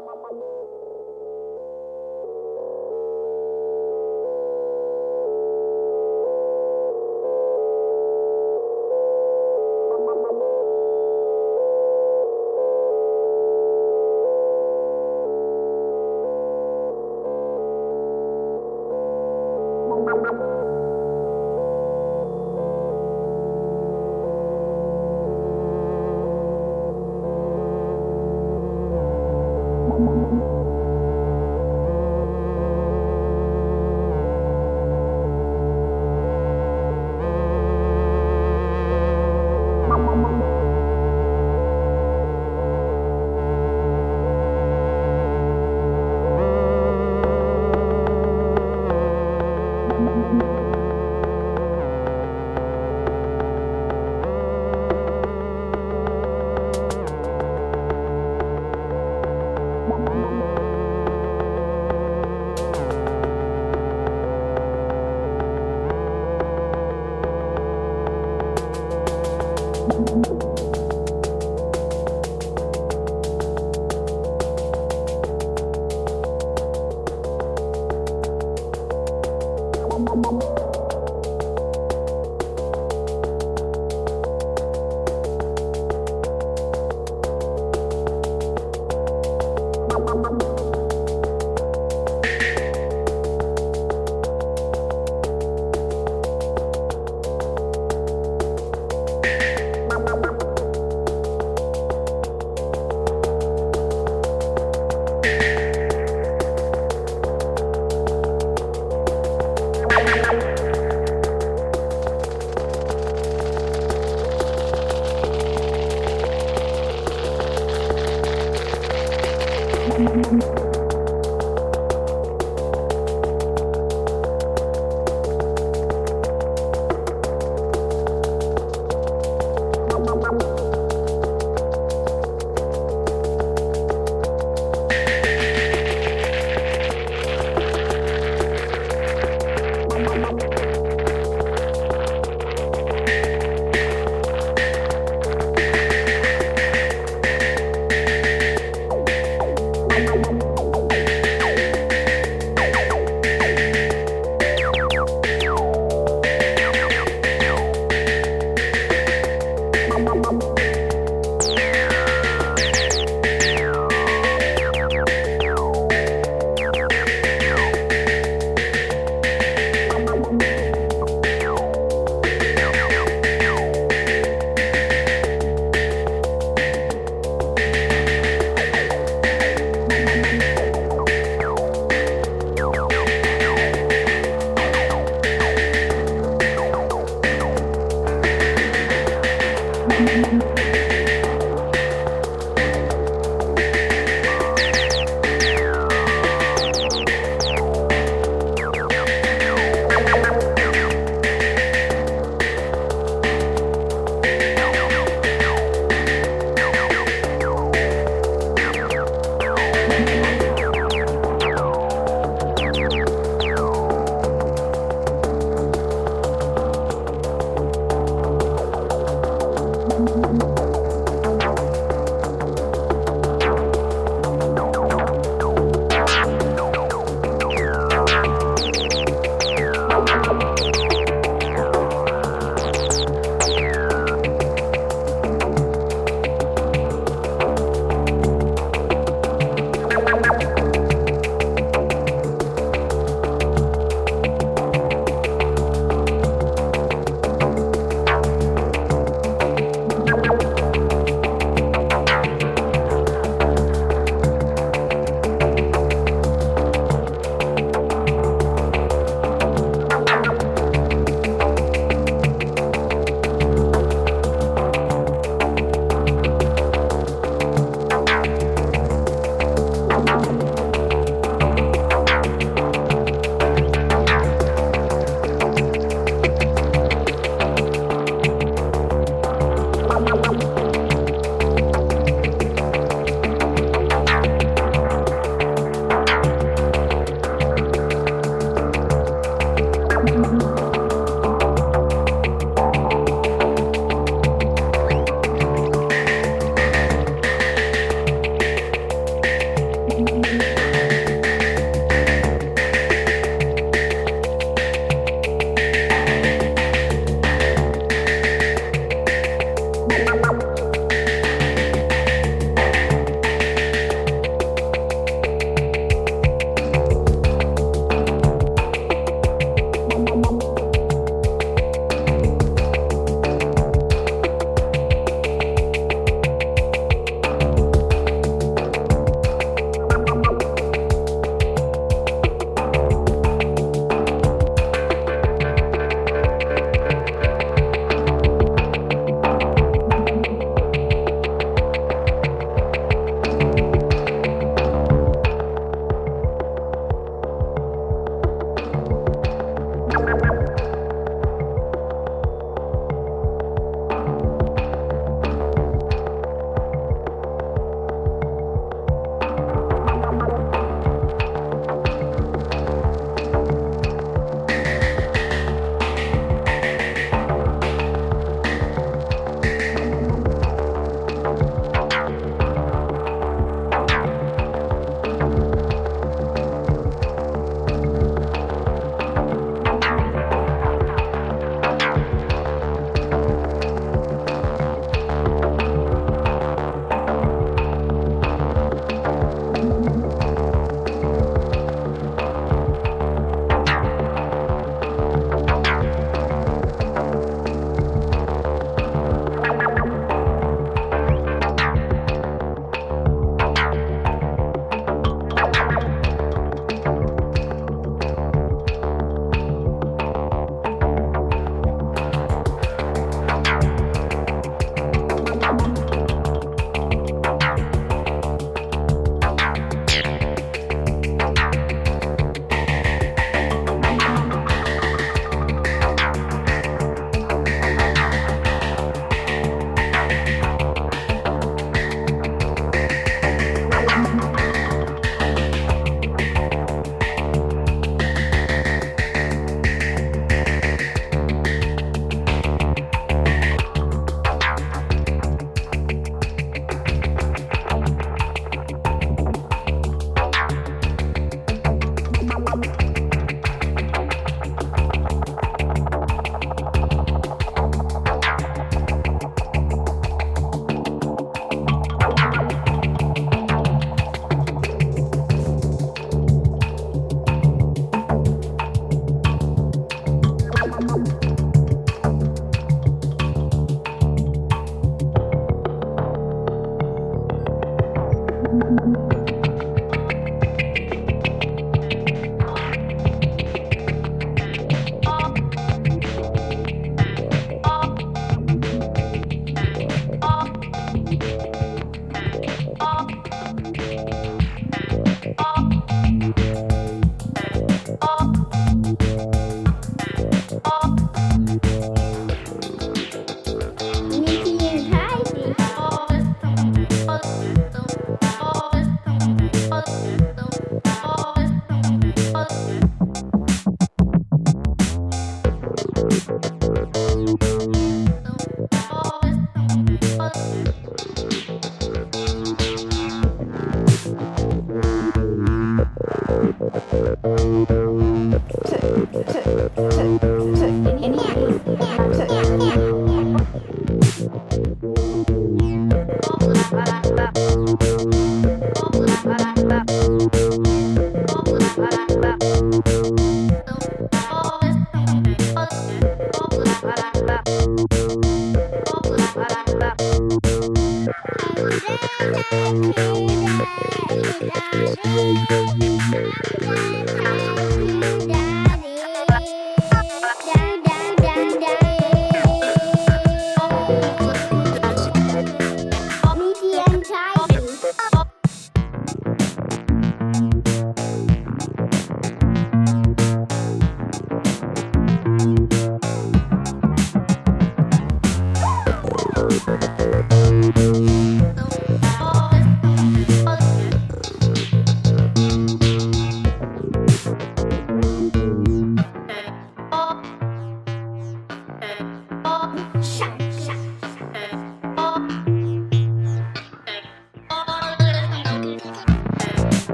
sama kamu.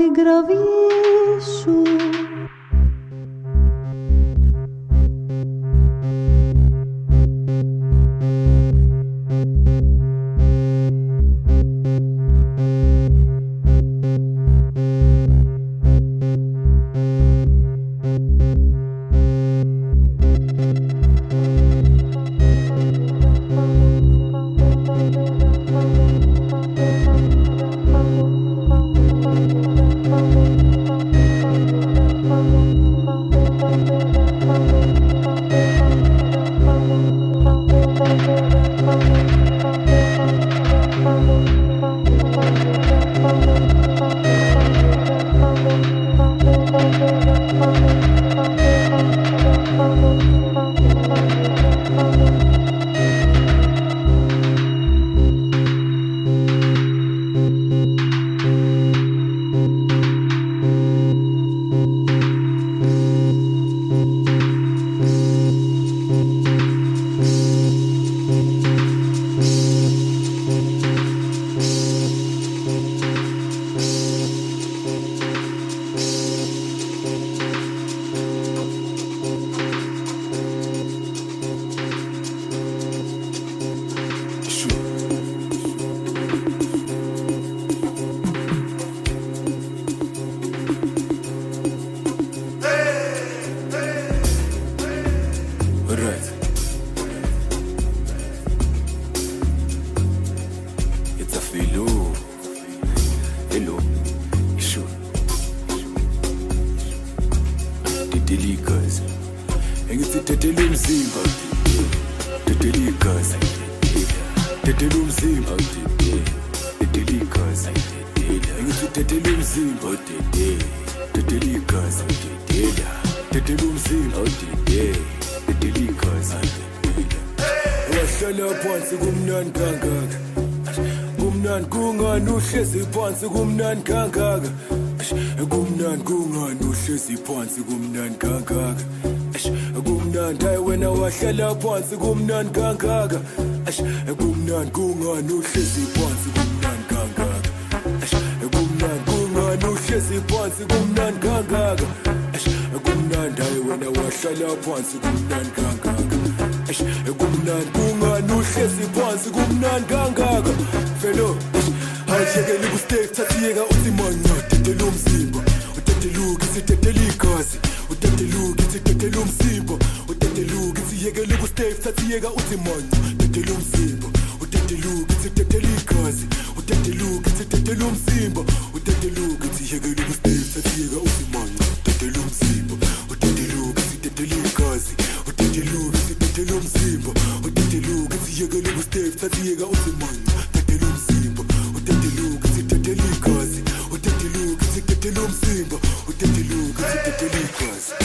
Την κραυγή σου kumnani kungani uhlezi phansi kumnani kangaka kumnandi kungani uhlezi phansi kumnani kangaka kumnandi hayi wena wahlala phansi kumnani kangaka kumnandi kungani uhlezi phansi kumnandi kangaka felo ayishekeli kustake thathiyeka uthi manya tetela umzimba uteteluka isitetela igazi uteteluka isitetela umzimba uteteluka isiyekeli kustake thathiyeka uthi manya tetela umzimba udedeluka ithi kutetela igazi. Udedeluka ithi kutetela umzimba. Udedeluka ithi yekela ukusteve sefika uzimanca udedela umzimba. Udedeluka ithi kutetela igazi. Udedeluka ithi kutetela umzimba. Udedeluka ithi yekela ukusteve sefika uzimanca udedela umzimba. Udedeluka ithi kutetela igazi. Udedeluka ithi kutetela umzimba. Udedeluka ithi kutetela igazi.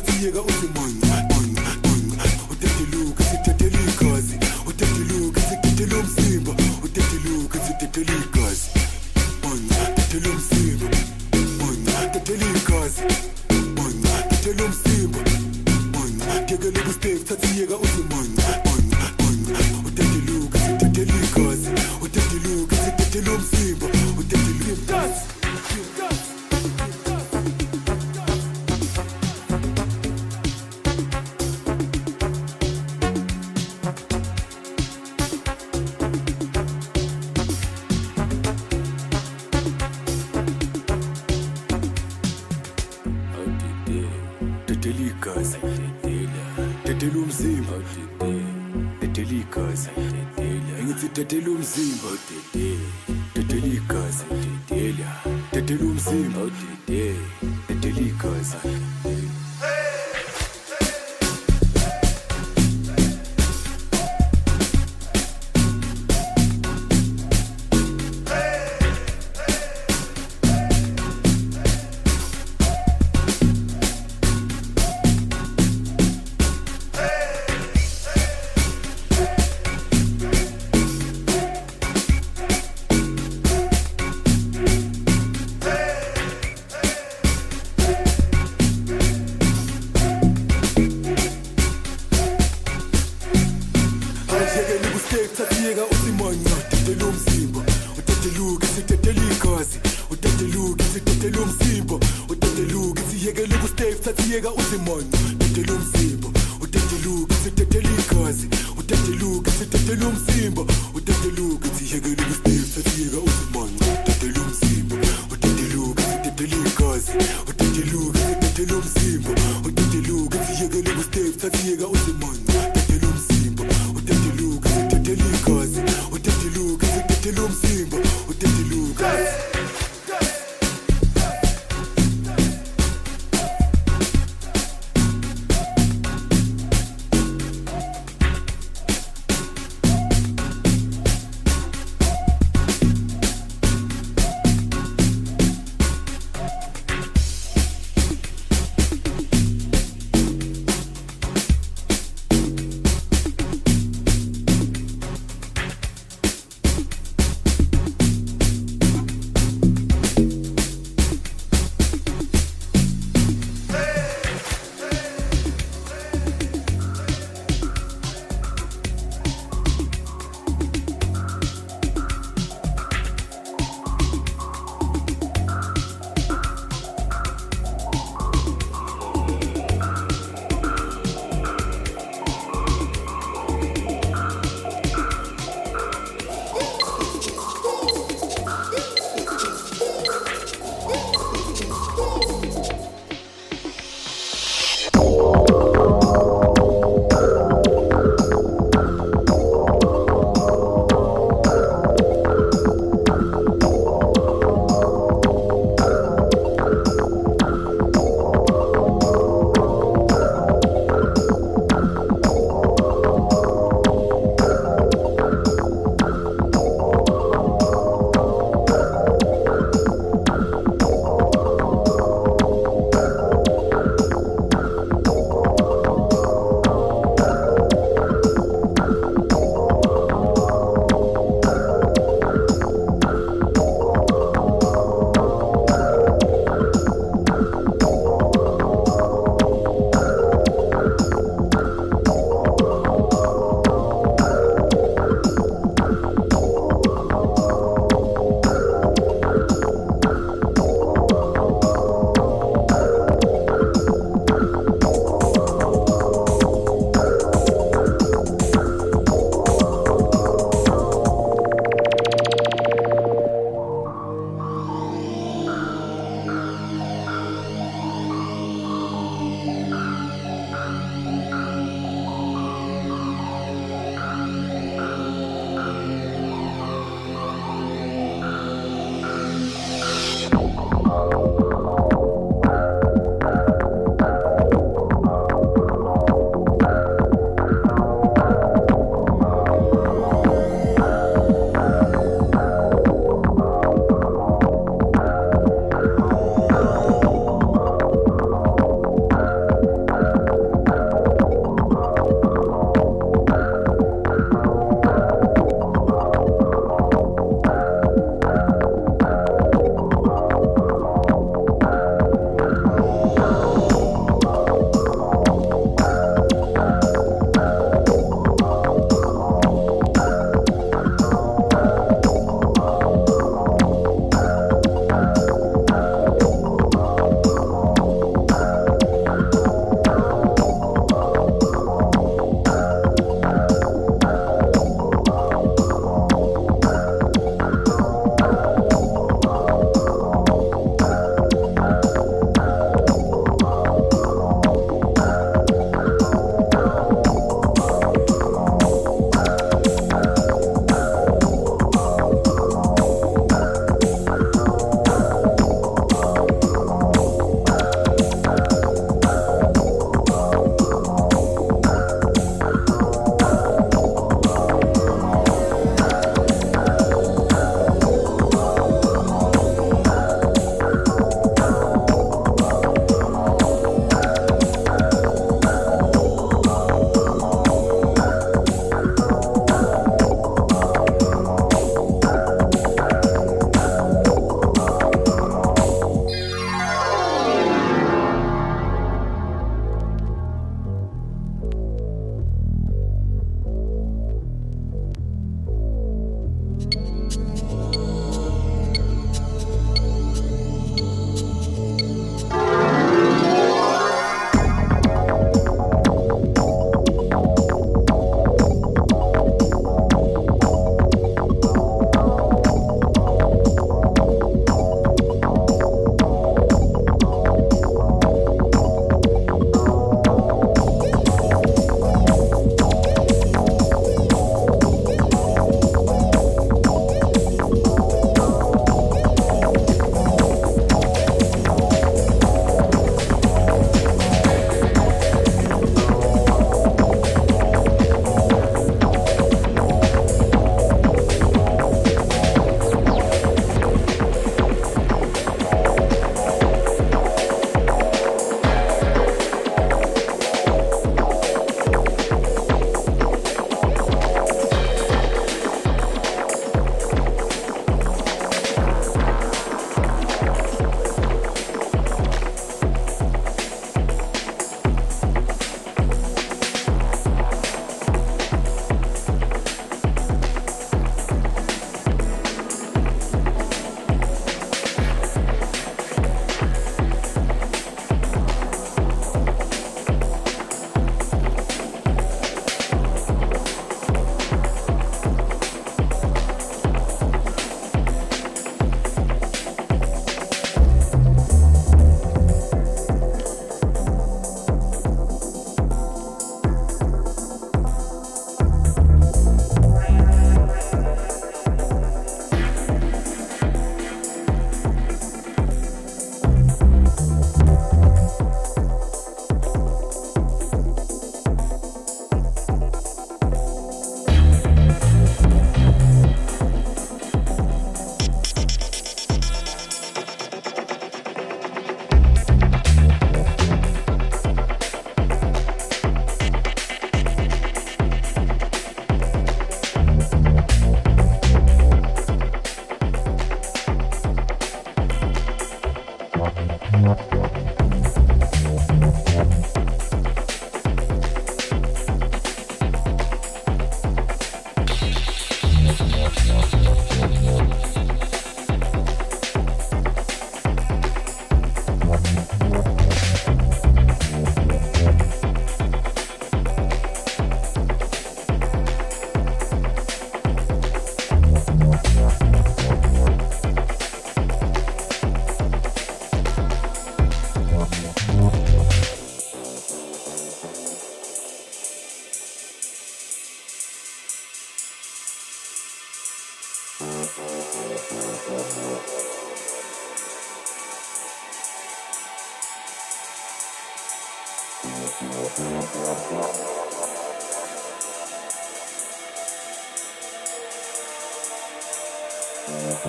ka tiye udave sathiyeka uzimonyo dedela umzimbo udedeluka sidedela igazi udedeluka sidedela umzimbo udedeluka siyekela ukudave sathiyeka uzimonyo udedela umzimbo udedeluka sidedela igazi udedeluka sidedela umzimbo udedeluka siyekela ukudave sathiyeka uzimonyo udedela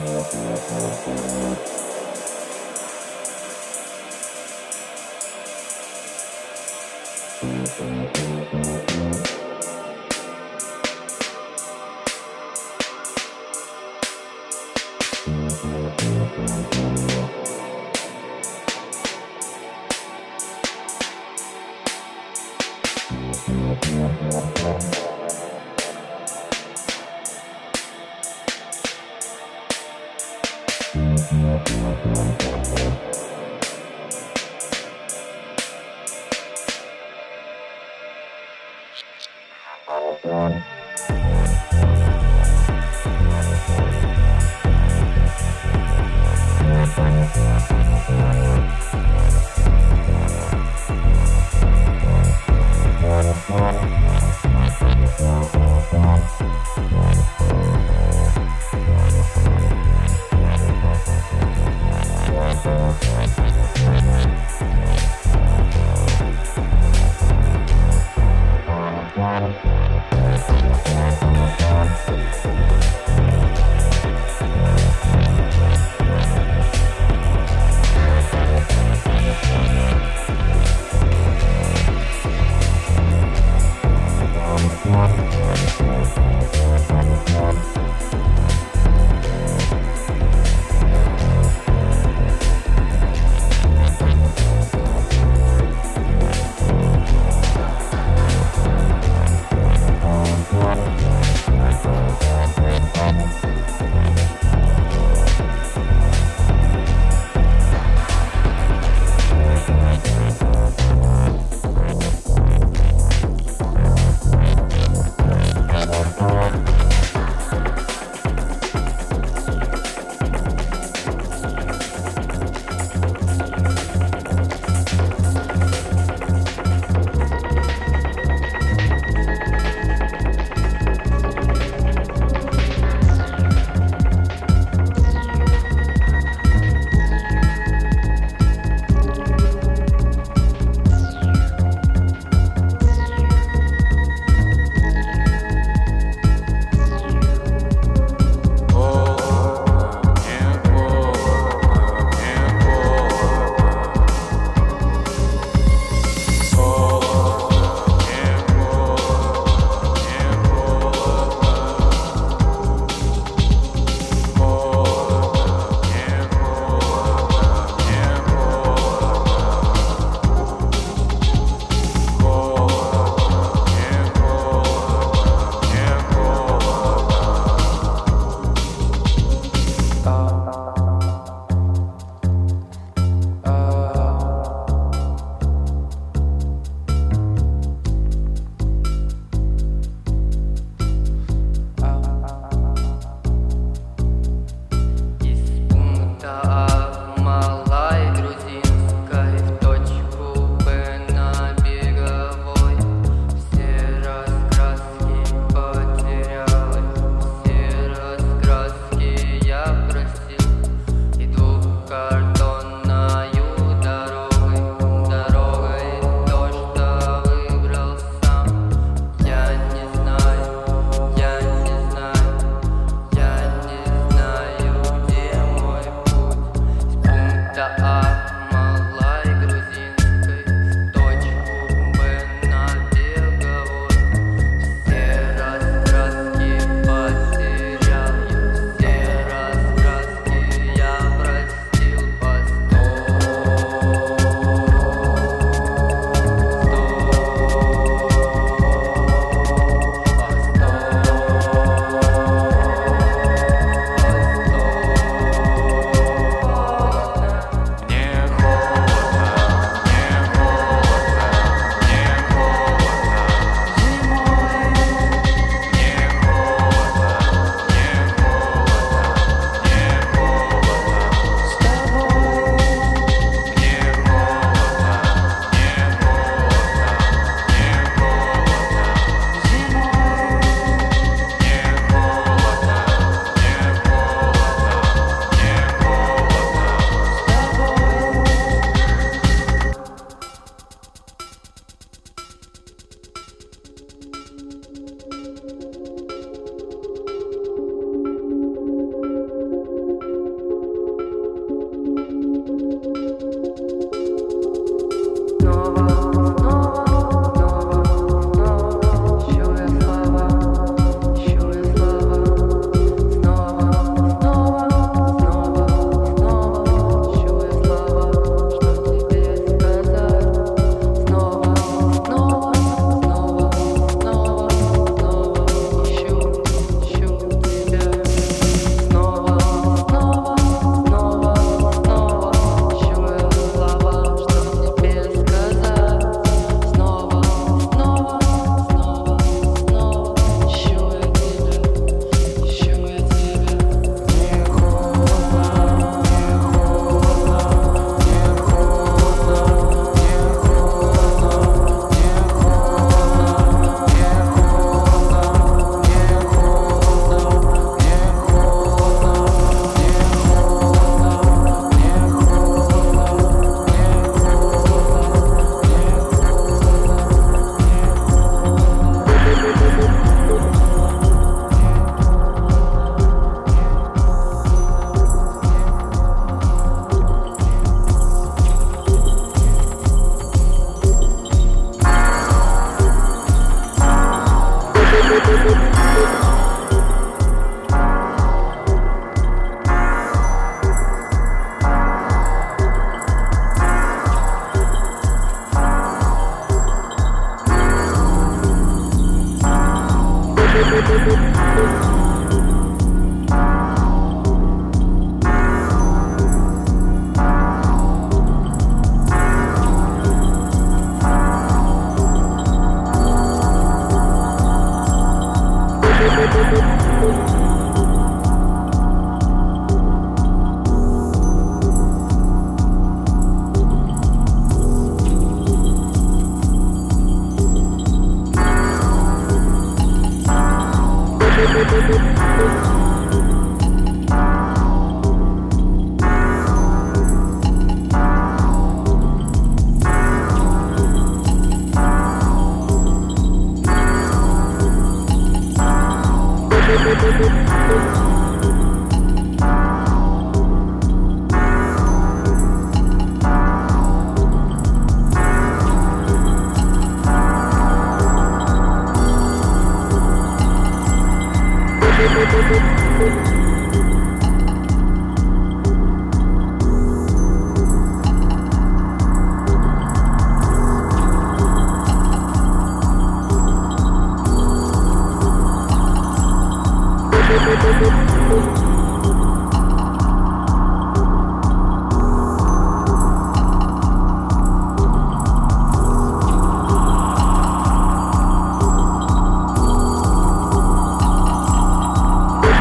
Thank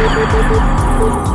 Thank you.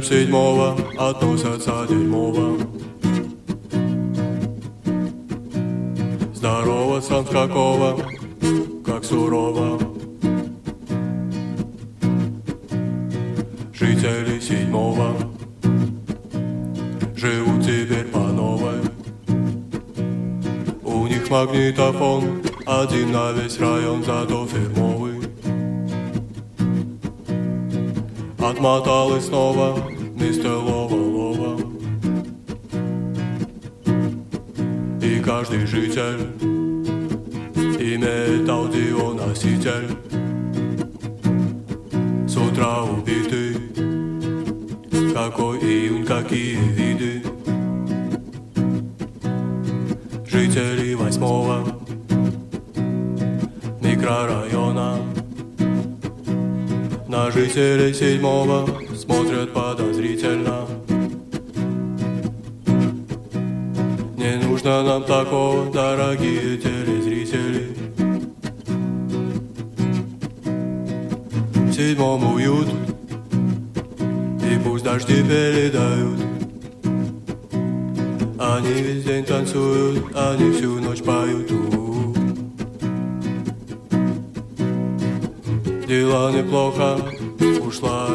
Жителям седьмого относятся дерьмово Здорово, сан какого, как Отмотал и снова мистер Лова-Лова И каждый житель имеет аудионоситель. С утра убитый Какой июнь, какие виды. Жители восьмого микрорайона На жителей седьмого смотрят подозрительно. Не нужно нам такого, дорогие телезрители. В седьмом уют И пусть дожди передают. Они весь день танцуют, они всю ночь поют Дела неплохо, ушла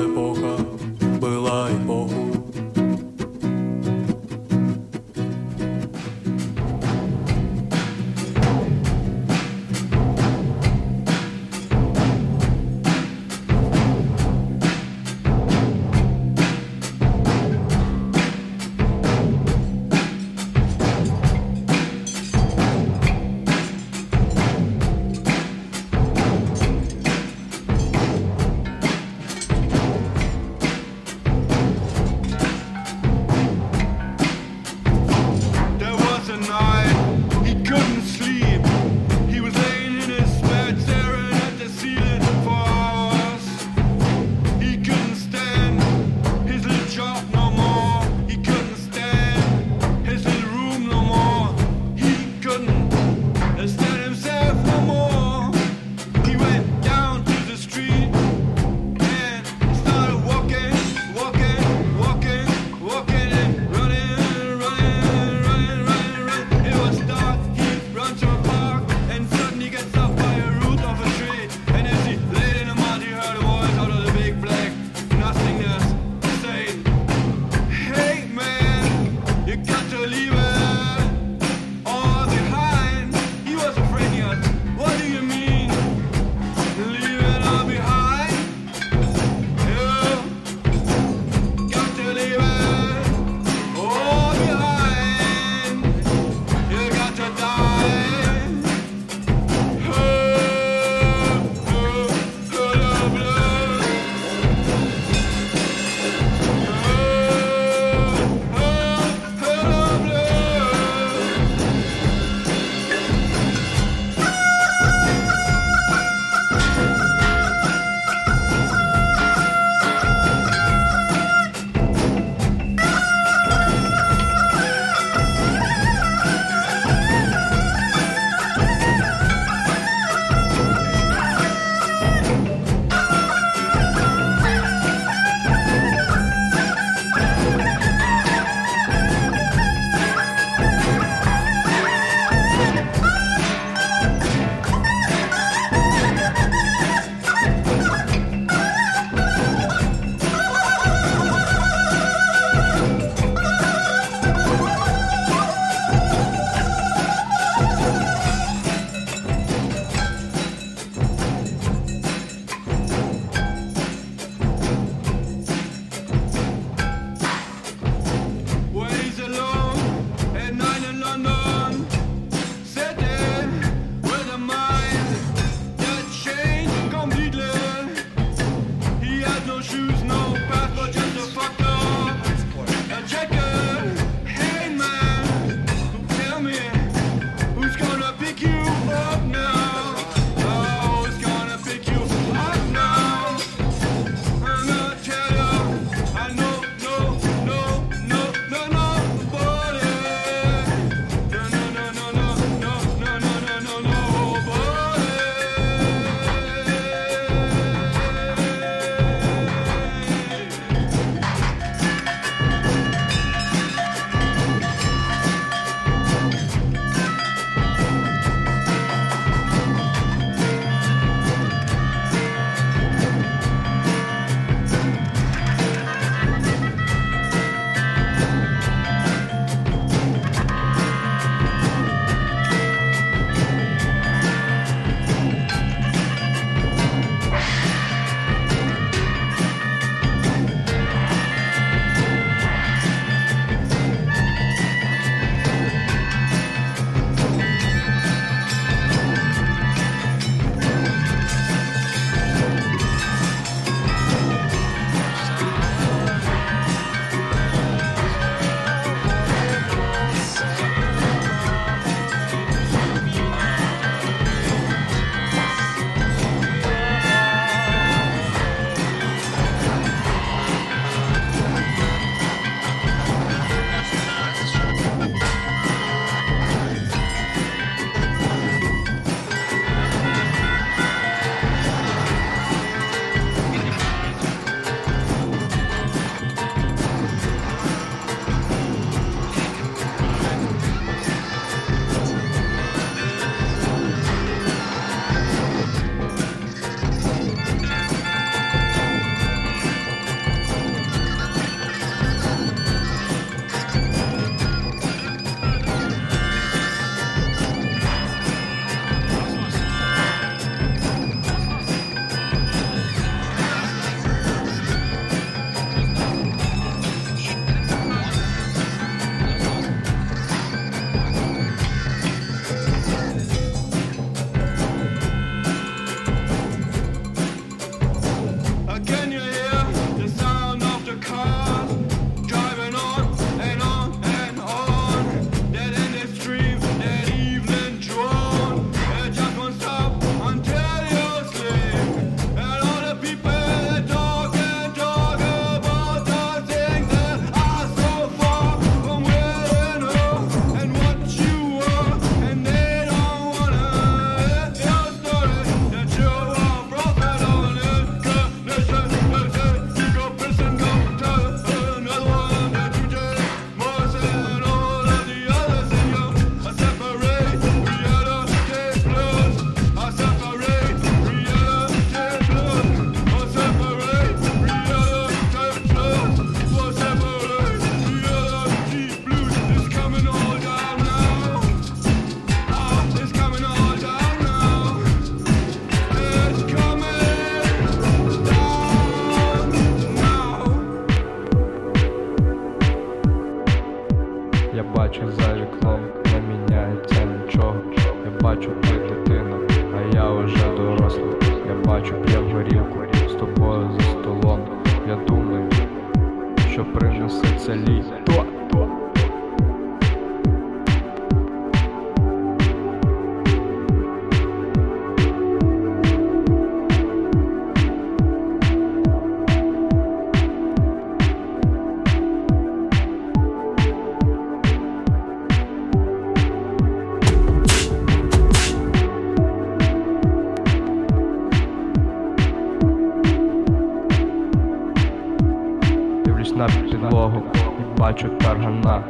на підлогу і бачу таргана,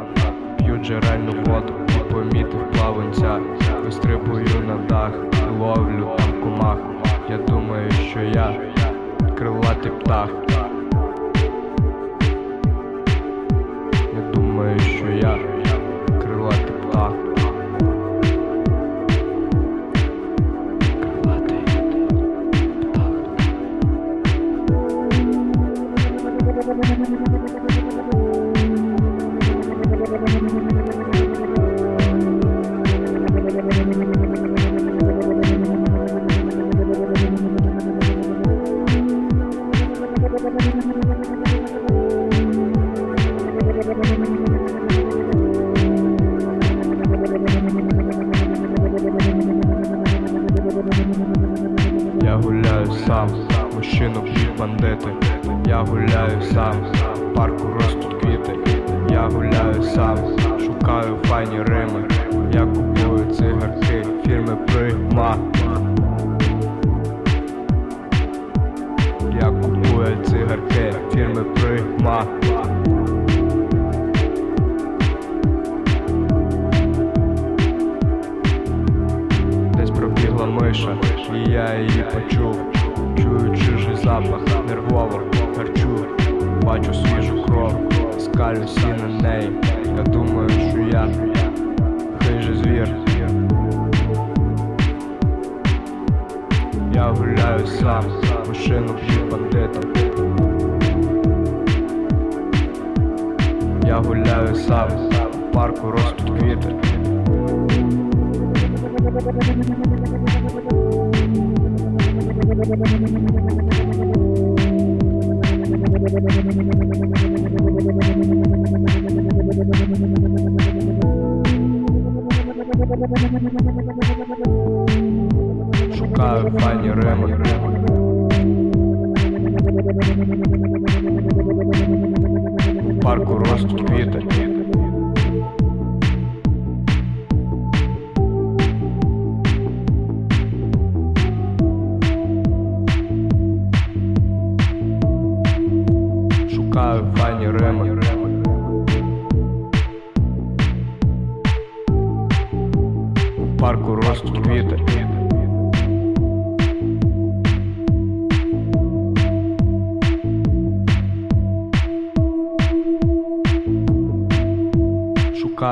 п'ю джерельну воду і помітив плаванця, вистрибую на дах, і ловлю там кумах. Я думаю, що я крилатий птах.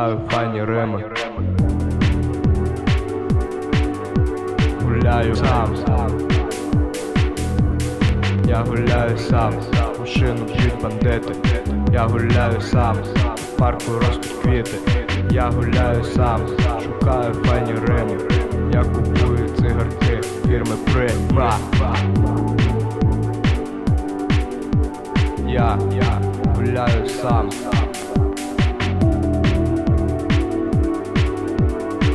Знаю файні рими Гуляю сам. Сам Я гуляю сам. Машину шину б'ють бандити. Я гуляю сам. В парку ростуть квіти. Я гуляю сам. Шукаю файні рими Я купую цигарки фірми Прима. Я гуляю сам.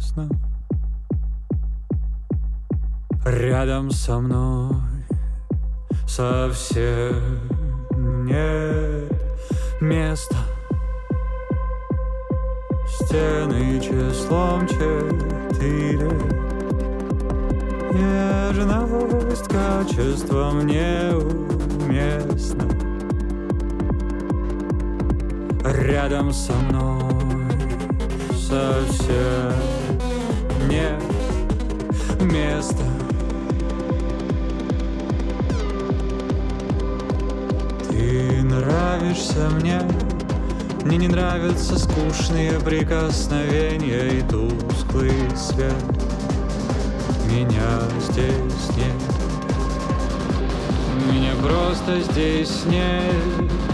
тесно Рядом со мной совсем нет места. Стены числом четыре. Нежность качеством неуместна Рядом со мной совсем нет места. Ты нравишься мне, мне не нравятся скучные прикосновения и тусклый свет. Меня здесь нет, меня просто здесь нет.